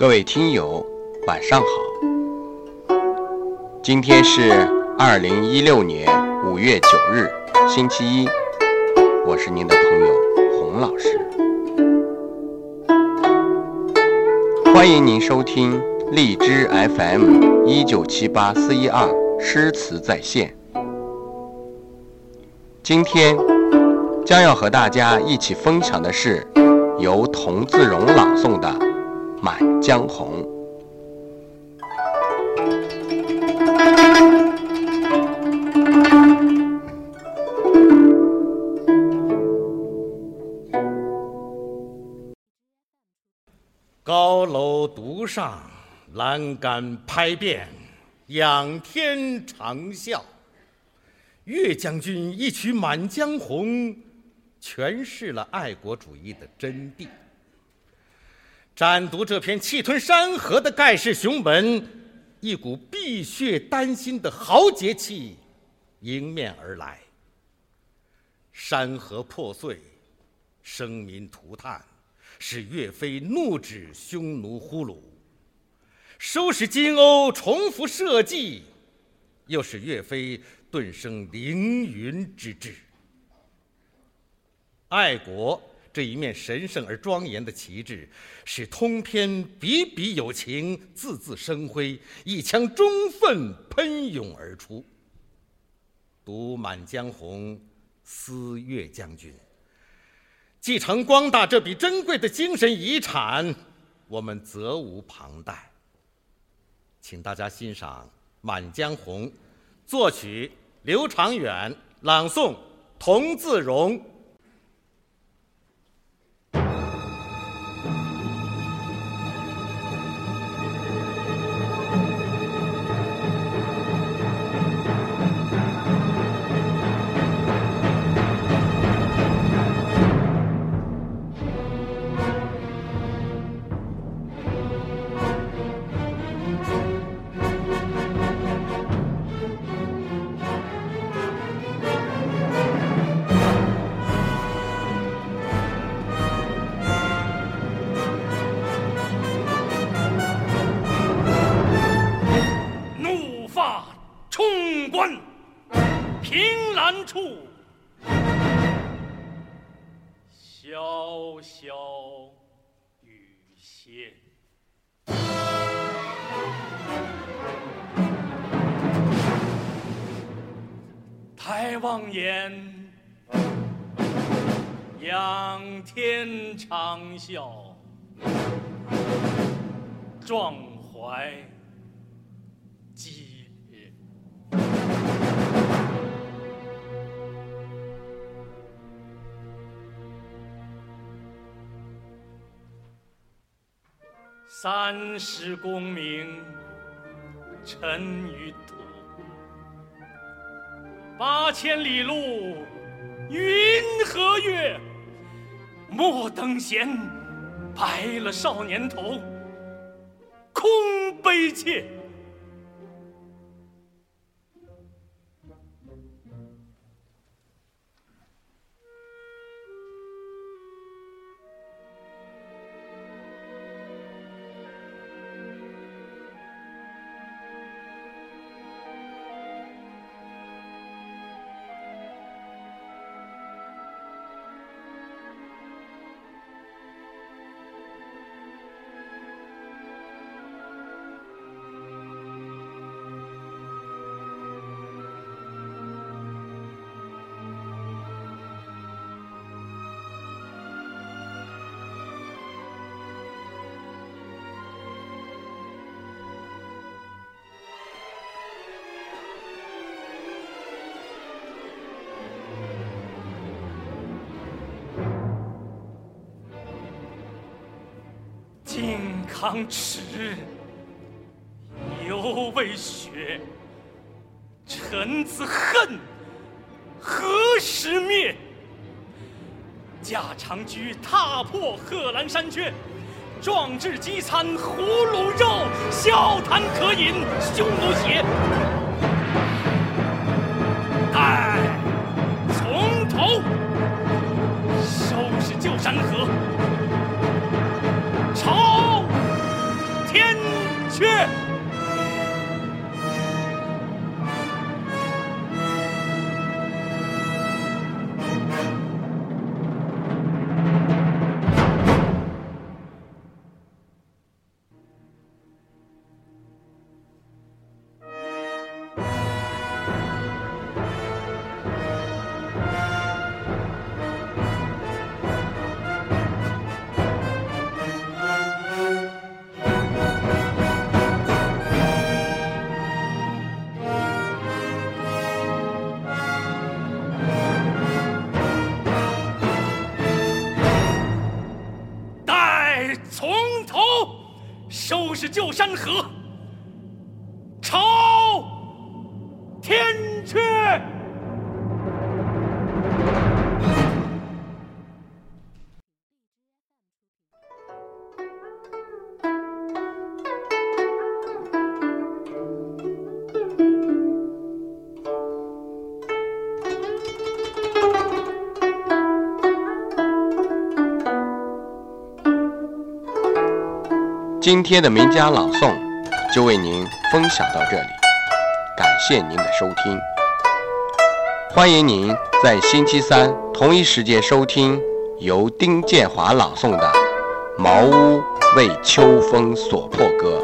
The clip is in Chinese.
各位听友，晚上好。今天是二零一六年五月九日，星期一。我是您的朋友洪老师，欢迎您收听荔枝 FM 一九七八四一二诗词在线。今天将要和大家一起分享的是由童自荣朗诵的《满江红》。高楼独上，栏杆拍遍，仰天长啸。岳将军一曲《满江红》，诠释了爱国主义的真谛。展读这篇气吞山河的盖世雄文，一股碧血丹心的豪杰气迎面而来。山河破碎，生民涂炭，使岳飞怒指匈奴呼虏；收拾金瓯，重复社稷，又使岳飞。顿生凌云之志。爱国这一面神圣而庄严的旗帜，使通篇笔笔有情，字字生辉，一腔忠愤喷涌而出。读《满江红》，思岳将军，继承光大这笔珍贵的精神遗产，我们责无旁贷。请大家欣赏《满江红》，作曲。刘长远朗诵，童自荣。难处，潇潇雨歇。抬望眼，仰天长啸，壮怀三十功名尘与土，八千里路云和月。莫等闲，白了少年头，空悲切。汤池，犹未雪。臣子恨何时灭？驾长车踏破贺兰山缺，壮志饥餐胡虏肉，笑谈渴饮匈奴血。待从头收拾旧山河。朝天阙。从头收拾旧山河。今天的名家朗诵就为您分享到这里，感谢您的收听。欢迎您在星期三同一时间收听由丁建华朗诵的《茅屋为秋风所破歌》。